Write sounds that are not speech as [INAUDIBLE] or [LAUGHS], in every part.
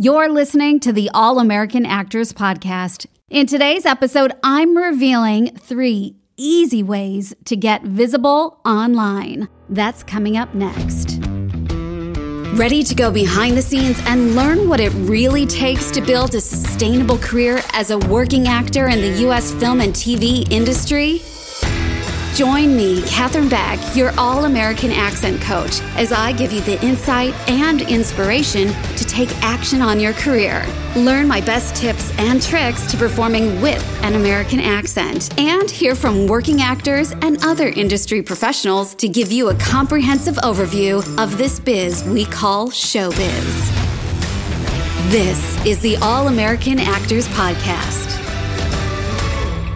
You're listening to the All American Actors Podcast. In today's episode, I'm revealing three easy ways to get visible online. That's coming up next. Ready to go behind the scenes and learn what it really takes to build a sustainable career as a working actor in the U.S. film and TV industry? Join me, Katherine Beck, your all American accent coach, as I give you the insight and inspiration to take action on your career. Learn my best tips and tricks to performing with an American accent, and hear from working actors and other industry professionals to give you a comprehensive overview of this biz we call showbiz. This is the All American Actors Podcast.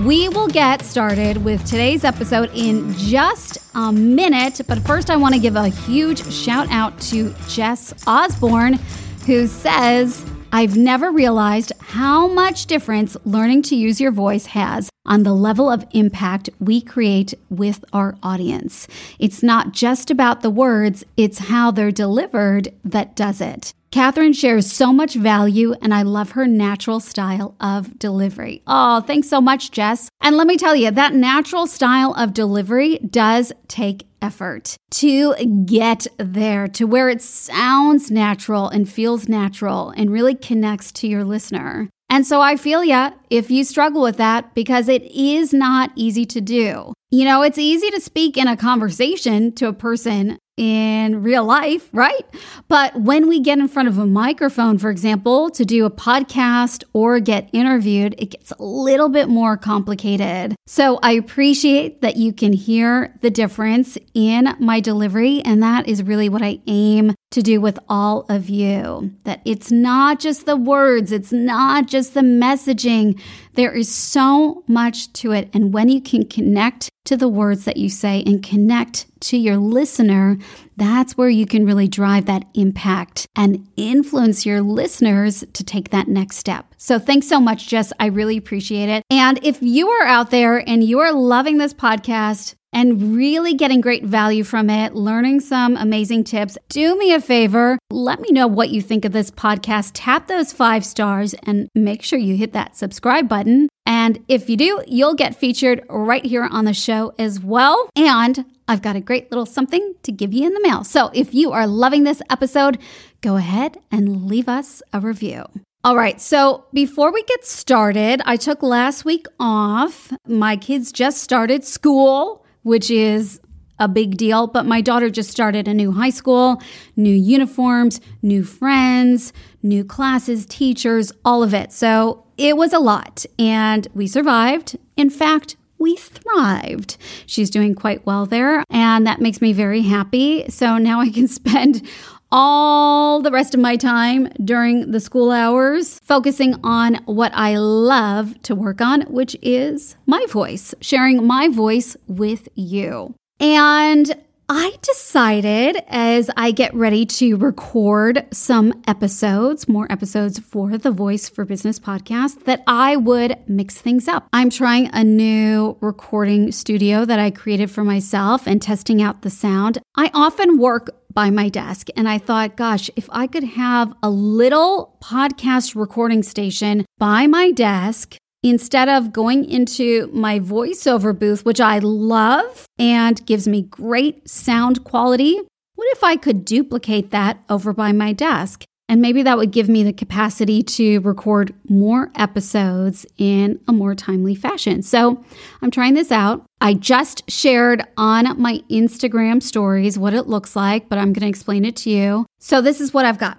We will get started with today's episode in just a minute. But first, I want to give a huge shout out to Jess Osborne, who says, I've never realized how much difference learning to use your voice has on the level of impact we create with our audience. It's not just about the words, it's how they're delivered that does it. Katherine shares so much value, and I love her natural style of delivery. Oh, thanks so much, Jess. And let me tell you, that natural style of delivery does take effort to get there to where it sounds natural and feels natural and really connects to your listener. And so I feel ya if you struggle with that because it is not easy to do. You know, it's easy to speak in a conversation to a person in real life, right? But when we get in front of a microphone, for example, to do a podcast or get interviewed, it gets a little bit more complicated. So I appreciate that you can hear the difference in my delivery. And that is really what I aim to do with all of you. That it's not just the words, it's not just the messaging. There is so much to it. And when you can connect to the words that you say and connect to your listener, that's where you can really drive that impact and influence your listeners to take that next step. So thanks so much, Jess. I really appreciate it. And if you are out there and you are loving this podcast, and really getting great value from it, learning some amazing tips, do me a favor. Let me know what you think of this podcast. Tap those five stars and make sure you hit that subscribe button. And if you do, you'll get featured right here on the show as well. And I've got a great little something to give you in the mail. So if you are loving this episode, go ahead and leave us a review. All right, so before we get started, I took last week off. My kids just started school which is a big deal. But my daughter just started a new high school, new uniforms, new friends, new classes, teachers, all of it. So it was a lot. And we survived. In fact, we thrived. She's doing quite well there, and that makes me very happy. So now I can [LAUGHS] spend all the rest of my time during the school hours focusing on what I love to work on, which is my voice, sharing my voice with you. And I decided as I get ready to record some episodes, more episodes for the Voice for Business podcast, that I would mix things up. I'm trying a new recording studio that I created for myself and testing out the sound. I often work by my desk. And I thought, gosh, if I could have a little podcast recording station by my desk instead of going into my voiceover booth, which I love and gives me great sound quality, what if I could duplicate that over by my desk? And maybe that would give me the capacity to record more episodes in a more timely fashion. So I'm trying this out. I just shared on my Instagram stories what it looks like, but I'm going to explain it to you. So this is what I've got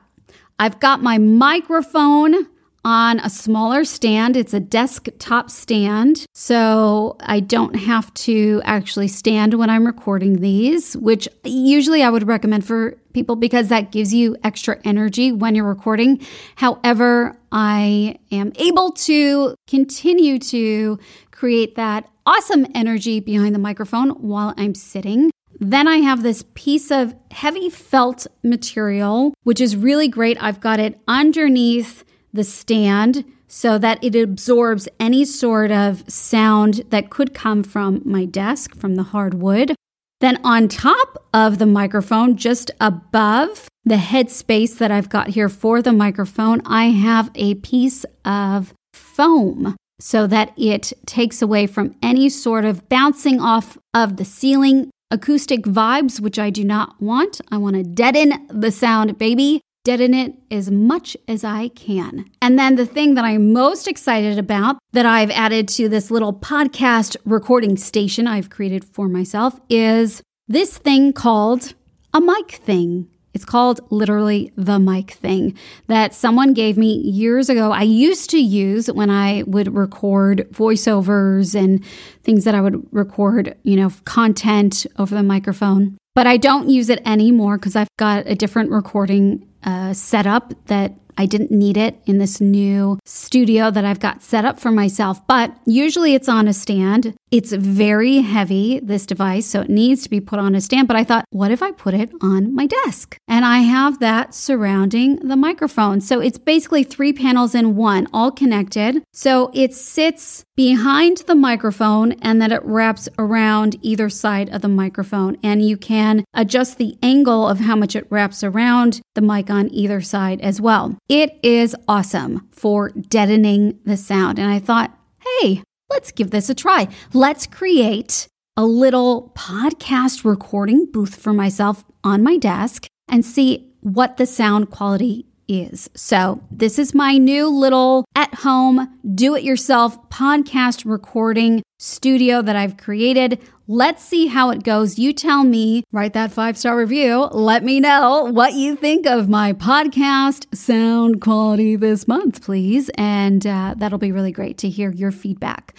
I've got my microphone on a smaller stand. It's a desktop stand, so I don't have to actually stand when I'm recording these, which usually I would recommend for people because that gives you extra energy when you're recording. However, I am able to continue to create that awesome energy behind the microphone while I'm sitting. Then I have this piece of heavy felt material, which is really great. I've got it underneath the stand so that it absorbs any sort of sound that could come from my desk, from the hardwood. Then on top of the microphone, just above, the headspace that I've got here for the microphone, I have a piece of foam so that it takes away from any sort of bouncing off of the ceiling acoustic vibes, which I do not want. I want to deaden the sound, baby. Deaden it as much as I can. And then the thing that I'm most excited about that I've added to this little podcast recording station I've created for myself is this thing called a mic thing. It's called literally the mic thing that someone gave me years ago. I used to use when I would record voiceovers and things that I would record, you know, content over the microphone. But I don't use it anymore because I've got a different recording uh, setup that I didn't need it in this new studio that I've got set up for myself, but usually it's on a stand. It's very heavy, this device, so it needs to be put on a stand. But I thought, what if I put it on my desk? And I have that surrounding the microphone. So it's basically three panels in one, all connected. So it sits behind the microphone and then it wraps around either side of the microphone. And you can adjust the angle of how much it wraps around the mic on either side as well. It is awesome for deadening the sound. And I thought, hey, let's give this a try. Let's create a little podcast recording booth for myself on my desk and see what the sound quality is. So, this is my new little at home, do it yourself podcast recording studio that I've created. Let's see how it goes. You tell me, write that five star review. Let me know what you think of my podcast sound quality this month, please. And uh, that'll be really great to hear your feedback.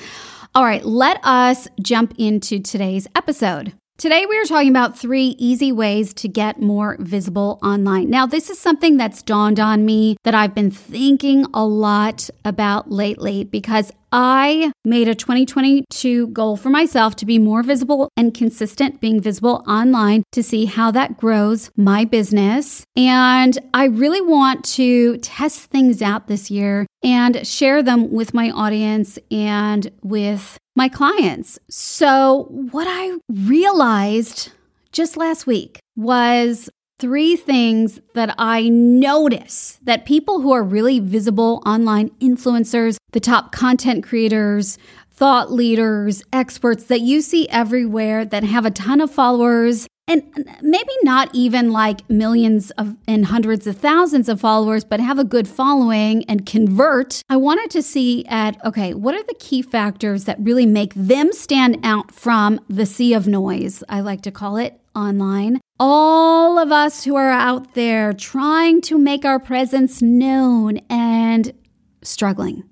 All right, let us jump into today's episode. Today, we are talking about three easy ways to get more visible online. Now, this is something that's dawned on me that I've been thinking a lot about lately because I made a 2022 goal for myself to be more visible and consistent, being visible online to see how that grows my business. And I really want to test things out this year and share them with my audience and with my clients. So, what I realized just last week was three things that I notice that people who are really visible online influencers, the top content creators, thought leaders, experts that you see everywhere that have a ton of followers and maybe not even like millions of and hundreds of thousands of followers, but have a good following and convert. I wanted to see at, okay, what are the key factors that really make them stand out from the sea of noise, I like to call it online. All of us who are out there trying to make our presence known and struggling.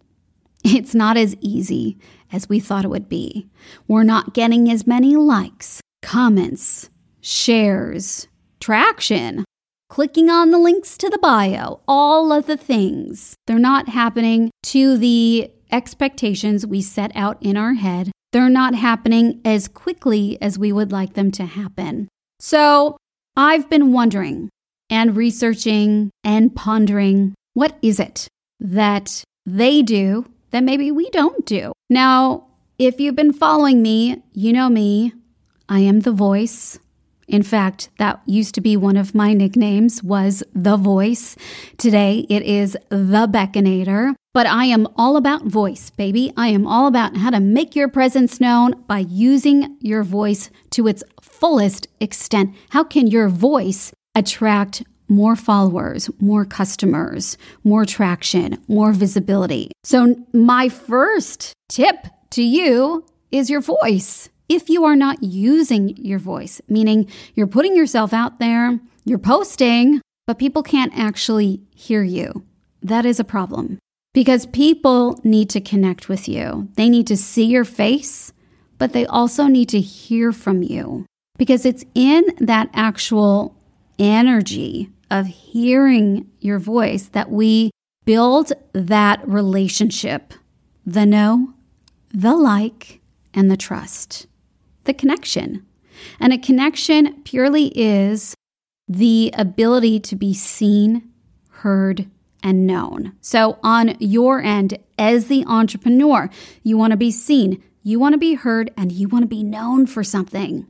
It's not as easy as we thought it would be. We're not getting as many likes, comments, shares, traction, clicking on the links to the bio, all of the things. They're not happening to the expectations we set out in our head. They're not happening as quickly as we would like them to happen. So I've been wondering and researching and pondering what is it that they do that maybe we don't do? Now, if you've been following me, you know me. I am the voice. In fact, that used to be one of my nicknames was The Voice. Today it is The Beckonator. But I am all about voice, baby. I am all about how to make your presence known by using your voice to its fullest extent. How can your voice attract more followers, more customers, more traction, more visibility? So, my first tip to you is your voice if you are not using your voice, meaning you're putting yourself out there, you're posting, but people can't actually hear you. That is a problem because people need to connect with you. They need to see your face, but they also need to hear from you because it's in that actual energy of hearing your voice that we build that relationship the know, the like, and the trust the connection. And a connection purely is the ability to be seen, heard, and known. So, on your end, as the entrepreneur, you want to be seen, you want to be heard, and you want to be known for something.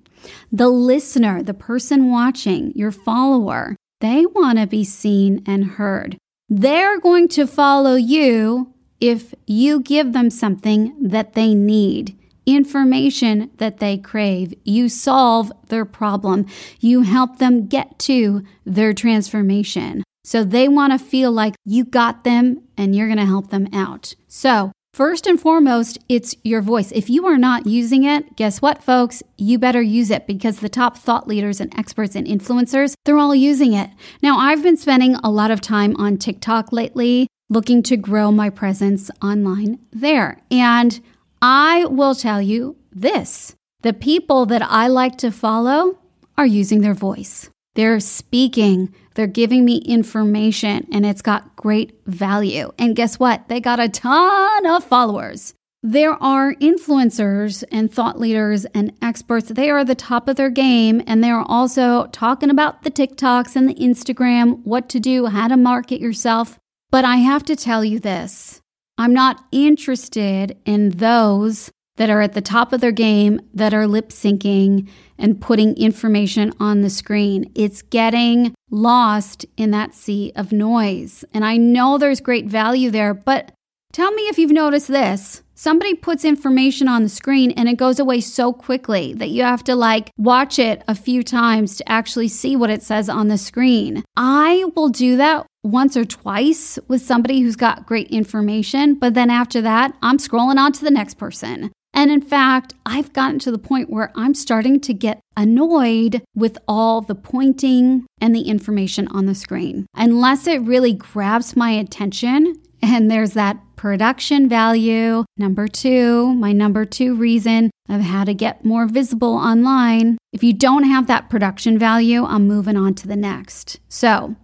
The listener, the person watching, your follower, They want to be seen and heard. They're going to follow you if you give them something that they need, information that they crave. You solve their problem. You help them get to their transformation. So they want to feel like you got them and you're going to help them out. So First and foremost, it's your voice. If you are not using it, guess what, folks? You better use it because the top thought leaders and experts and influencers, they're all using it. Now, I've been spending a lot of time on TikTok lately, looking to grow my presence online there. And I will tell you this the people that I like to follow are using their voice. They're speaking, they're giving me information, and it's got great value. And guess what? They got a ton of followers. There are influencers and thought leaders and experts. They are the top of their game, and they're also talking about the TikToks and the Instagram, what to do, how to market yourself. But I have to tell you this I'm not interested in those that are at the top of their game that are lip syncing and putting information on the screen. It's getting lost in that sea of noise. And I know there's great value there, but tell me if you've noticed this. Somebody puts information on the screen and it goes away so quickly that you have to like watch it a few times to actually see what it says on the screen. I will do that once or twice with somebody who's got great information, but then after that, I'm scrolling on to the next person. And in fact, I've gotten to the point where I'm starting to get annoyed with all the pointing and the information on the screen. Unless it really grabs my attention and there's that production value. Number two, my number two reason of how to get more visible online. If you don't have that production value, I'm moving on to the next. So,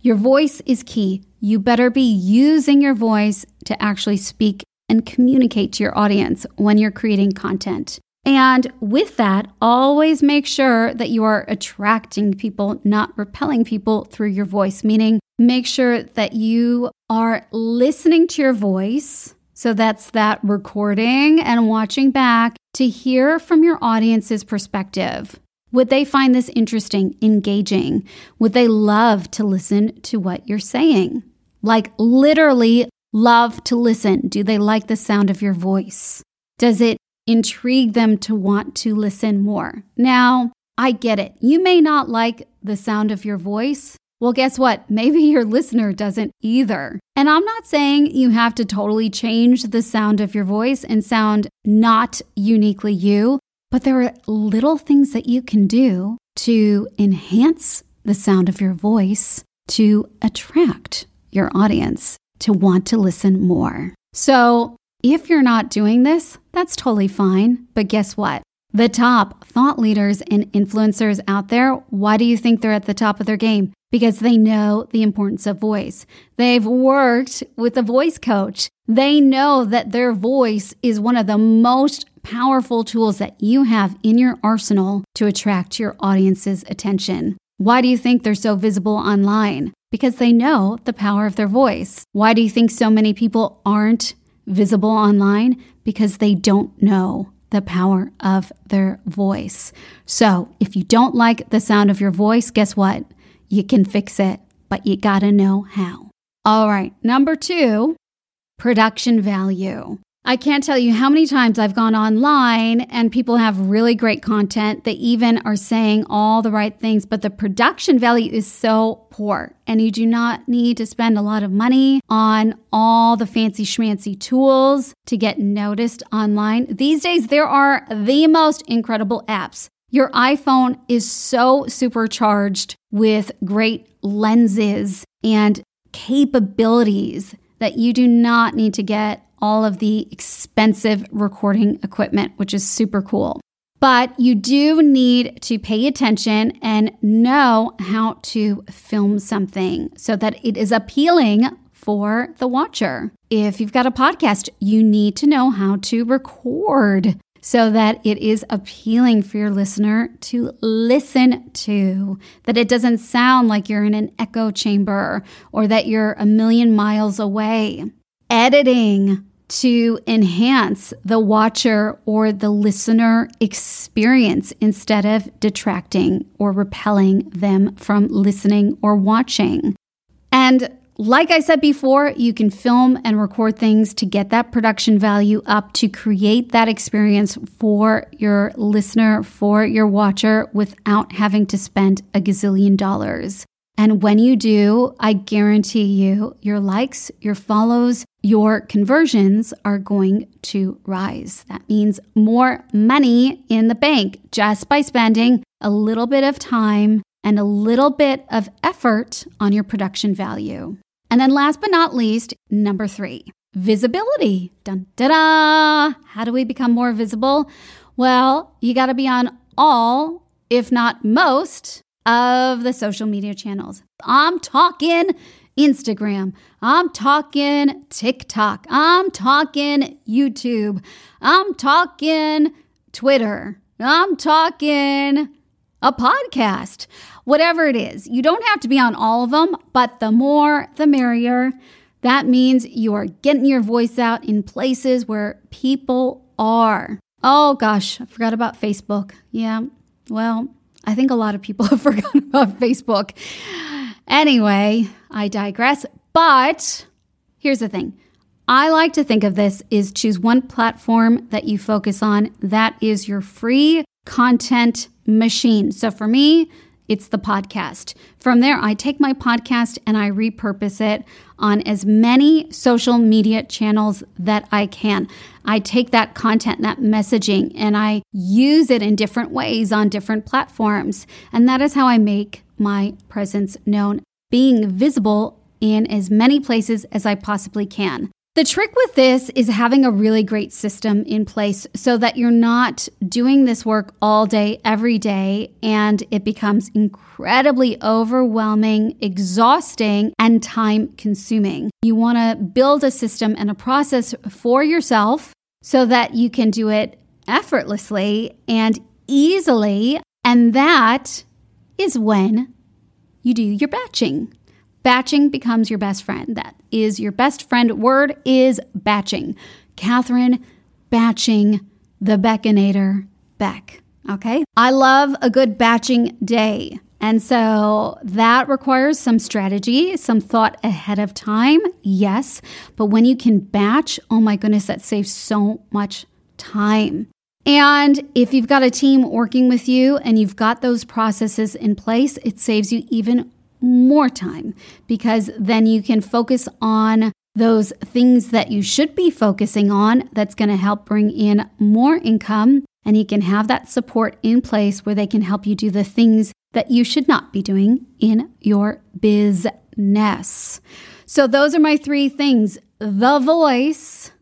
your voice is key. You better be using your voice to actually speak and communicate to your audience when you're creating content. And with that, always make sure that you are attracting people, not repelling people through your voice, meaning make sure that you are listening to your voice. So that's that recording and watching back to hear from your audience's perspective. Would they find this interesting, engaging? Would they love to listen to what you're saying? Like literally love to listen? Do they like the sound of your voice? Does it intrigue them to want to listen more? Now, I get it. You may not like the sound of your voice. Well, guess what? [LAUGHS] Maybe your listener doesn't either. And I'm not saying you have to totally change the sound of your voice and sound not uniquely you, but there are little things that you can do to enhance the sound of your voice to attract your audience to want to listen more. So, if you're not doing this, that's totally fine. But guess what? The top thought leaders and influencers out there, why do you think they're at the top of their game? Because they know the importance of voice. They've worked with a voice coach. They know that their voice is one of the most powerful tools that you have in your arsenal to attract your audience's attention. Why do you think they're so visible online? because they know the power of their voice. Why do you think so many people aren't visible online? Because they don't know the power of their voice. So, if you don't like the sound of your voice, guess what? You can fix it, but you gotta know how. All right, number two, production value. I can't tell you how many times I've gone online and people have really great content. They even are saying all the right things, but the production value is so poor. And you do not need to spend a lot of money on all the fancy schmancy tools to get noticed online. These days, there are the most incredible apps. Your iPhone is so supercharged with great lenses and capabilities that you do not need to get all of the expensive recording equipment, which is super cool. But you do need to pay attention and know how to film something so that it is appealing for the watcher. If you've got a podcast, you need to know how to record so that it is appealing for your listener to listen to, that it doesn't sound like you're in an echo chamber or that you're a million miles away. Editing to enhance the watcher or the listener experience instead of detracting or repelling them from listening or watching. And like I said before, you can film and record things to get that production value up to create that experience for your listener, for your watcher, without having to spend a gazillion dollars. And when you do, I guarantee you, your likes, your follows, your conversions are going to rise. That means more money in the bank just by spending a little bit of time and a little bit of effort on your production value. And then last but not least, number three, visibility. Dun da da. How do we become more visible? Well, you got to be on all, if not most, of the social media channels. I'm talking Instagram. I'm talking TikTok. I'm talking YouTube. I'm talking Twitter. I'm talking a podcast whatever it is. You don't have to be on all of them, but the more, the merrier. That means you are getting your voice out in places where people are. Oh gosh, I forgot about Facebook. Yeah, well, I think a lot of people [LAUGHS] have forgotten about Facebook. Anyway, I digress. But here's the thing I like to think of this is choose one platform that you focus on. That is your free content machine. So for me, it's the podcast. From there, I take my podcast and I repurpose it on as many social media channels that I can. I take that content, that messaging, and I use it in different ways on different platforms. And that is how I make my presence known, being visible in as many places as I possibly can. The trick with this is having a really great system in place so that you're not doing this work all day, every day, and it becomes incredibly overwhelming, exhausting, and time consuming. You want to build a system and a process for yourself so that you can do it effortlessly and easily. And that is when you do your batching. Batching becomes your best friend. That is your best friend. Word is batching. Katherine batching the Beckinator Beck. Okay. I love a good batching day. And so that requires some strategy, some thought ahead of time. Yes. But when you can batch, oh my goodness, that saves so much time. And if you've got a team working with you and you've got those processes in place, it saves you even more time because then you can focus on those things that you should be focusing on that's going to help bring in more income. And you can have that support in place where they can help you do the things that you should not be doing in your business. So, those are my three things the voice,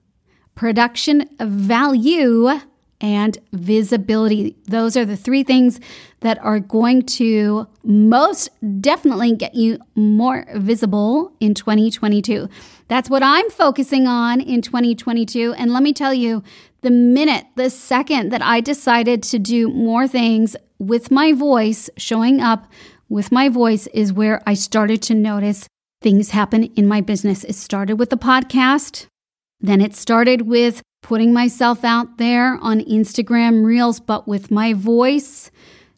production value, and visibility. Those are the three things that are going to most definitely get you more visible in 2022. That's what I'm focusing on in 2022. And let me tell you, the minute, the second that I decided to do more things with my voice, showing up with my voice, is where I started to notice things happen in my business. It started with the podcast. Then it started with putting myself out there on Instagram Reels, but with my voice,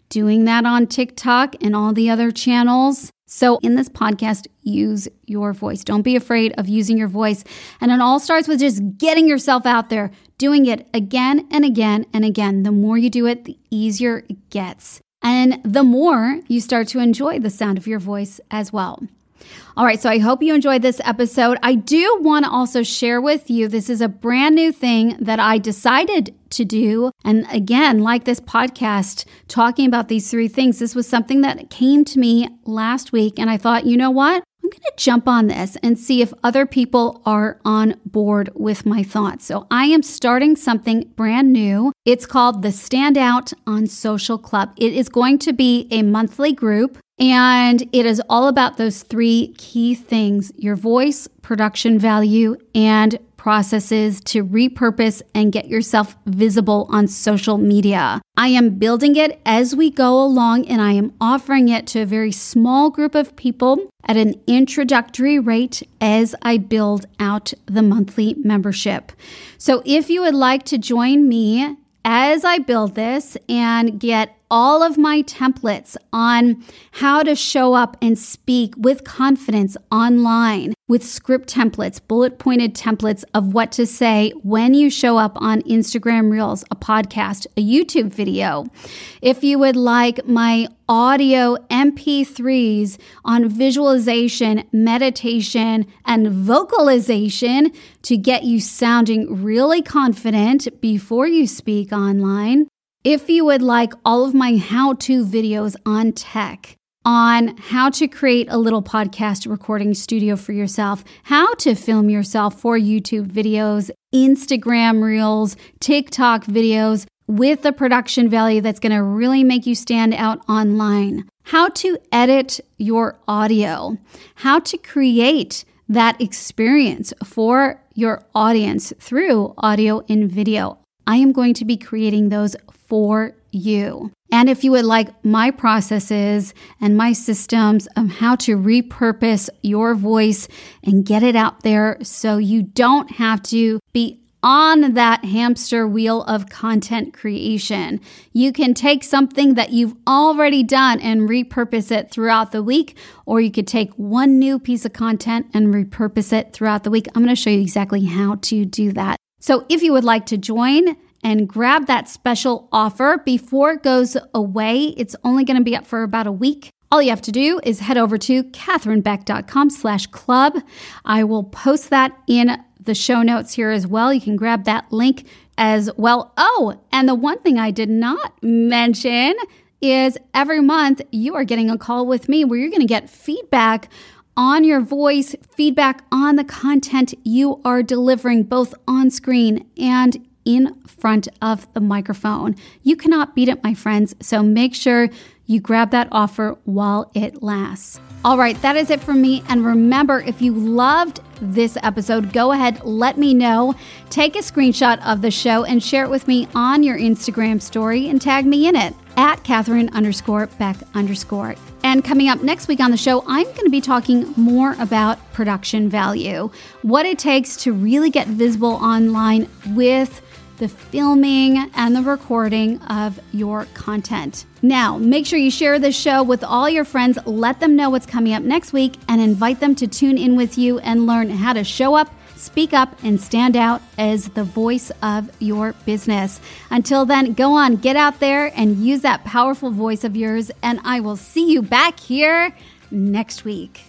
doing that on TikTok and all the other channels. So, in this podcast, use your voice. Don't be afraid of using your voice. And it all starts with just getting yourself out there, doing it again and again and again. The more you do it, the easier it gets. And the more you start to enjoy the sound of your voice as well. All right, so I hope you enjoyed this episode. I do want to also share with you this is a brand new thing that I decided to do. And again, like this podcast, talking about these three things, this was something that came to me last week. And I thought, you know what? I'm going to jump on this and see if other people are on board with my thoughts. So I am starting something brand new. It's called the Standout on Social Club. It is going to be a monthly group. And it is all about those three key things your voice, production value, and processes to repurpose and get yourself visible on social media. I am building it as we go along and I am offering it to a very small group of people at an introductory rate as I build out the monthly membership. So if you would like to join me as I build this and get all of my templates on how to show up and speak with confidence online with script templates, bullet pointed templates of what to say when you show up on Instagram Reels, a podcast, a YouTube video. If you would like my audio MP3s on visualization, meditation, and vocalization to get you sounding really confident before you speak online, if you would like all of my how to videos on tech, on how to create a little podcast recording studio for yourself, how to film yourself for YouTube videos, Instagram reels, TikTok videos with the production value that's going to really make you stand out online, how to edit your audio, how to create that experience for your audience through audio and video. I am going to be creating those for you. And if you would like my processes and my systems of how to repurpose your voice and get it out there so you don't have to be on that hamster wheel of content creation. You can take something that you've already done and repurpose it throughout the week, or you could take one new piece of content and repurpose it throughout the week. I'm going to show you exactly how to do that. So if you would like to join, and grab that special offer before it goes away. It's only going to be up for about a week. All you have to do is head over to katherinebeck.com slash club. I will post that in the show notes here as well. You can grab that link as well. Oh, and the one thing I did not mention is every month you are getting a call with me where you're going to get feedback on your voice, feedback on the content you are delivering both on screen and in front of the microphone. You cannot beat it, my friends. So make sure you grab that offer while it lasts. All right, that is it for me. And remember, if you loved this episode, go ahead, let me know. Take a screenshot of the show and share it with me on your Instagram story and tag me in it at Katherine underscore Beck underscore. And coming up next week on the show, I'm going to be talking more about production value, what it takes to really get visible online with the filming and the recording of your content. Now, make sure you share this show with all your friends, let them know what's coming up next week, and invite them to tune in with you and learn how to show up, speak up, and stand out as the voice of your business. Until then, go on, get out there and use that powerful voice of yours, and I will see you back here next week.